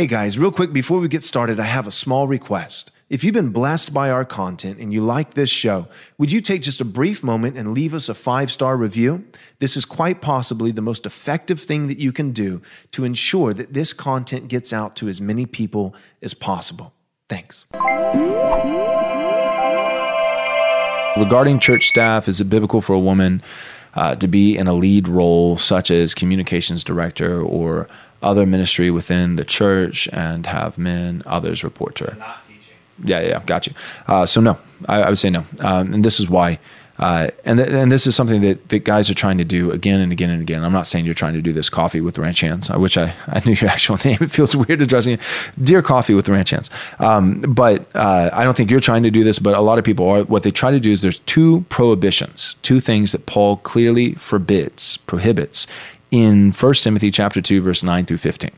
Hey guys, real quick before we get started, I have a small request. If you've been blessed by our content and you like this show, would you take just a brief moment and leave us a five star review? This is quite possibly the most effective thing that you can do to ensure that this content gets out to as many people as possible. Thanks. Regarding church staff, is it biblical for a woman uh, to be in a lead role, such as communications director or other ministry within the church, and have men, others report to her? Not teaching. Yeah, yeah, got you. Uh, so no, I, I, would say no, um, and this is why. Uh, and th- and this is something that, that guys are trying to do again and again and again. I'm not saying you're trying to do this coffee with ranch hands, which I, I knew your actual name. It feels weird addressing it. Dear Coffee with ranch hands. Um, but uh, I don't think you're trying to do this, but a lot of people are. What they try to do is there's two prohibitions, two things that Paul clearly forbids, prohibits in 1 Timothy chapter 2, verse 9 through 15.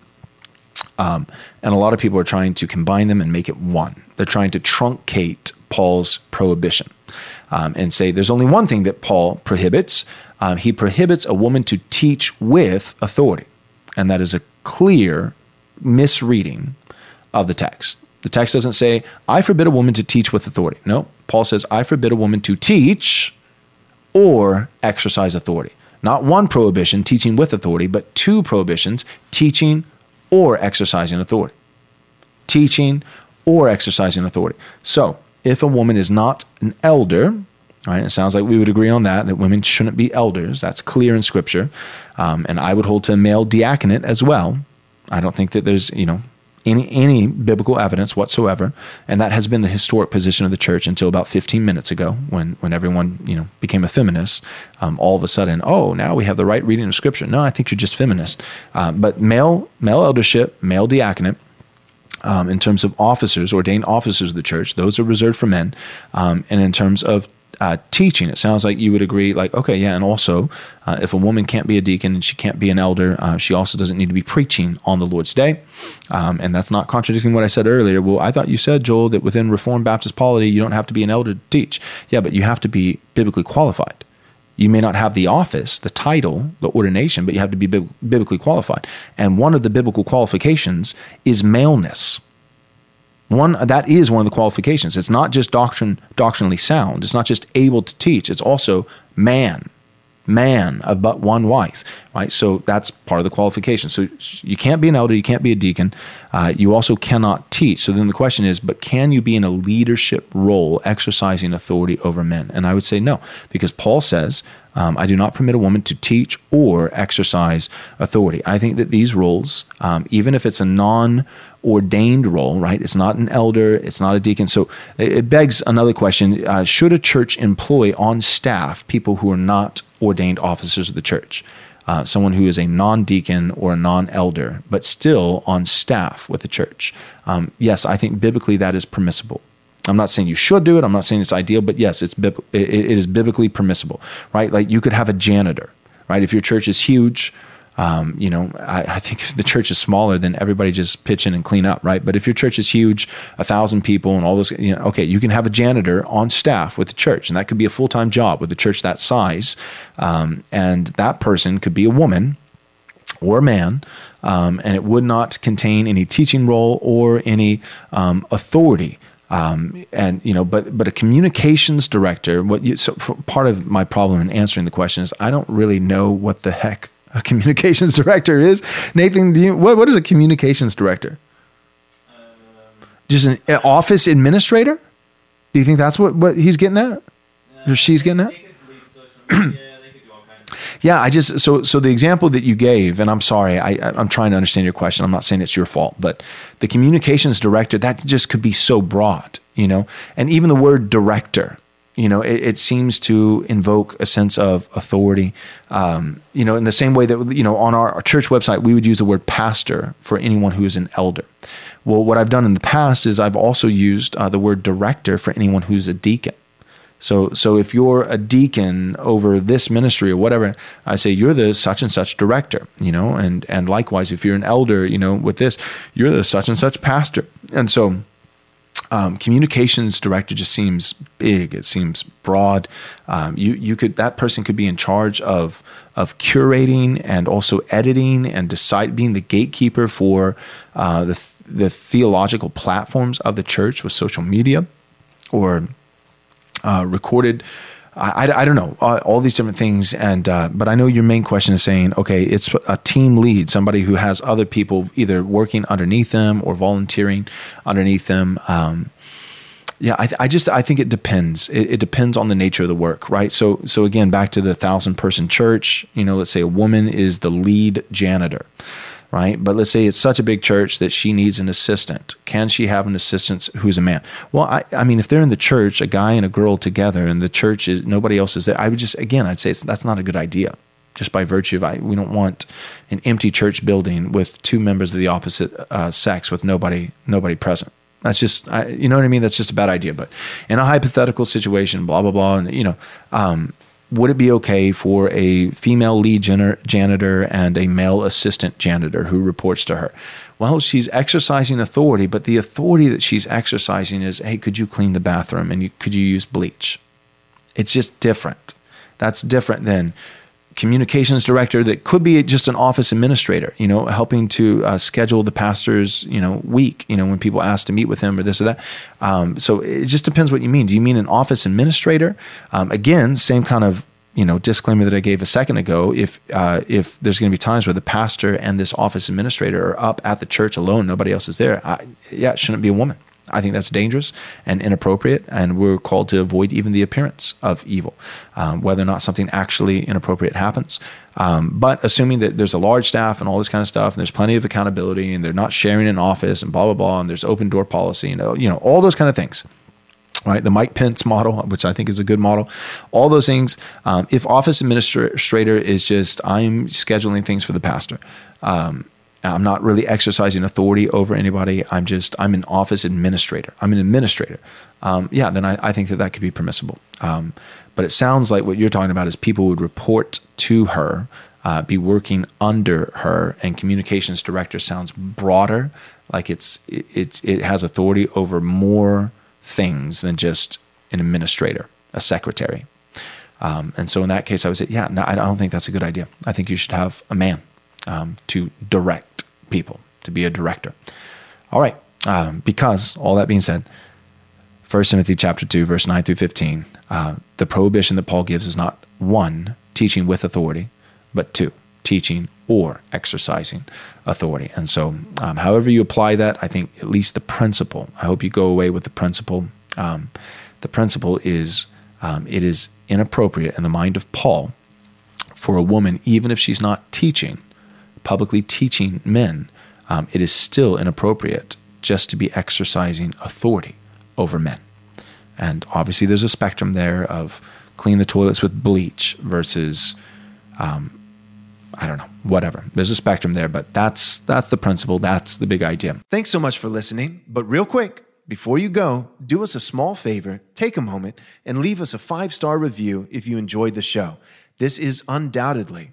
Um, and a lot of people are trying to combine them and make it one. They're trying to truncate Paul's prohibition um, and say there's only one thing that Paul prohibits. Um, he prohibits a woman to teach with authority. And that is a clear misreading of the text. The text doesn't say, I forbid a woman to teach with authority. No, Paul says, I forbid a woman to teach or exercise authority. Not one prohibition, teaching with authority, but two prohibitions, teaching or exercising authority. Teaching or exercising authority. So, if a woman is not an elder, right, it sounds like we would agree on that, that women shouldn't be elders. That's clear in Scripture. Um, and I would hold to a male diaconate as well. I don't think that there's, you know, any any biblical evidence whatsoever, and that has been the historic position of the church until about 15 minutes ago, when when everyone you know became a feminist. Um, all of a sudden, oh, now we have the right reading of Scripture. No, I think you're just feminist. Uh, but male male eldership, male diaconate. Um, in terms of officers, ordained officers of the church, those are reserved for men. Um, and in terms of uh, teaching. It sounds like you would agree, like, okay, yeah, and also, uh, if a woman can't be a deacon and she can't be an elder, uh, she also doesn't need to be preaching on the Lord's Day. Um, and that's not contradicting what I said earlier. Well, I thought you said, Joel, that within Reformed Baptist polity, you don't have to be an elder to teach. Yeah, but you have to be biblically qualified. You may not have the office, the title, the ordination, but you have to be biblically qualified. And one of the biblical qualifications is maleness. One that is one of the qualifications. It's not just doctrine doctrinally sound. It's not just able to teach. It's also man, man of but one wife, right? So that's part of the qualification. So you can't be an elder, you can't be a deacon, uh, you also cannot teach. So then the question is, but can you be in a leadership role, exercising authority over men? And I would say no, because Paul says, um, I do not permit a woman to teach or exercise authority. I think that these roles, um, even if it's a non ordained role, right? It's not an elder, it's not a deacon. So it begs another question uh, Should a church employ on staff people who are not ordained officers of the church? Uh, someone who is a non deacon or a non elder, but still on staff with the church. Um, yes, I think biblically that is permissible. I'm not saying you should do it. I'm not saying it's ideal, but yes, it's it, it is biblically permissible, right? Like you could have a janitor, right? If your church is huge, um, you know, I, I, think if the church is smaller, then everybody just pitch in and clean up, right? But if your church is huge, a thousand people and all those, you know, okay, you can have a janitor on staff with the church, and that could be a full time job with a church that size, um, and that person could be a woman or a man, um, and it would not contain any teaching role or any um, authority. Um, and you know, but but a communications director. What you, so part of my problem in answering the question is I don't really know what the heck a communications director is. Nathan, do you, what, what is a communications director? Um, Just an office administrator? Do you think that's what, what he's getting at? or she's getting at? yeah, I just so so the example that you gave, and I'm sorry, I I'm trying to understand your question. I'm not saying it's your fault, but the communications director that just could be so broad, you know, and even the word director, you know, it, it, seems to invoke a sense of authority. Um, you know, in the same way that you know on our, our, church website we would use the word pastor for anyone who is an elder. Well, what I've done in the past is I've also used uh, the word director for anyone who's a deacon. So, so if you're a deacon over this ministry or whatever, I say you're the such and such director, you know, and and likewise, if you're an elder, you know, with this, you're the such and such pastor, and so um, communications director just seems big. It seems broad. Um, you you could that person could be in charge of of curating and also editing and decide being the gatekeeper for uh, the the theological platforms of the church with social media or uh, recorded. I, I, I, don't know all, all, these different things, and uh, but I know your main question is saying, okay, it's a team lead, somebody who has other people either working underneath them or volunteering underneath them. Um, yeah, I, I, just I think it depends. It, it, depends on the nature of the work, right? So so again, back to the thousand person church. You know, let's say a woman is the lead janitor right? But let's say it's such a big church that she needs an assistant. Can she have an assistant who's a man? Well, I, I mean, if they're in the church, a guy and a girl together, and the church is nobody else is there, I would just again, I'd say that's not a good idea. Just by virtue of I, we don't want an empty church building with two members of the opposite uh, sex with nobody nobody present. That's just, I, you know what I mean. That's just a bad idea. But in a hypothetical situation, blah blah blah, and you know, um, would it be okay for a female lead janitor and a male assistant janitor who reports to her? Well, she's exercising authority, but the authority that she's exercising is, hey, could you clean the bathroom and you, could you use bleach? It's just different. That's different than communications director that could be just an office administrator, you know, helping to uh, schedule the pastor's, you know, week, you know, when people ask to meet with him or this or that. Um, so it just depends what you mean. Do you mean an office administrator? Um, again, same kind of you know disclaimer that I gave a second ago. If uh, if there's going to be times where the pastor and this office administrator are up at the church alone, nobody else is there. I, yeah, it shouldn't be a woman. I think that's dangerous and inappropriate, and we're called to avoid even the appearance of evil, um, whether or not something actually inappropriate happens. Um, but assuming that there's a large staff and all this kind of stuff, and there's plenty of accountability, and they're not sharing an office, and blah blah blah, and there's open door policy, and you know, all those kind of things right? The Mike Pence model, which I think is a good model. All those things. Um, if office administrator is just I'm scheduling things for the pastor, um, I'm not really exercising authority over anybody. I'm just I'm an office administrator. I'm an administrator. Um, yeah, then I, I, think that that could be permissible. Um, but it sounds like what you're talking about is people would report to her, uh, be working under her, and communications director sounds broader, like it's it's it has authority over more things than just an administrator, a secretary. Um, and so in that case, I would say, yeah, no, I don't think that's a good idea. I think you should have a man um, to direct people, to be a director. All right. Um, because all that being said, 1 Timothy chapter 2, verse 9 through 15, uh, the prohibition that Paul gives is not one, teaching with authority, but two, teaching or exercising authority. And so, um, however you apply that, I think at least the principle, I hope you go away with the principle. Um, the principle is um, it is inappropriate in the mind of Paul for a woman, even if she's not teaching, publicly teaching men, um, it is still inappropriate just to be exercising authority over men. And obviously, there's a spectrum there of clean the toilets with bleach versus, um, I don't know, whatever. There's a spectrum there, but that's that's the principle. That's the big idea. Thanks so much for listening. But real quick, before you go, do us a small favor, take a moment, and leave us a five star review if you enjoyed the show. This is undoubtedly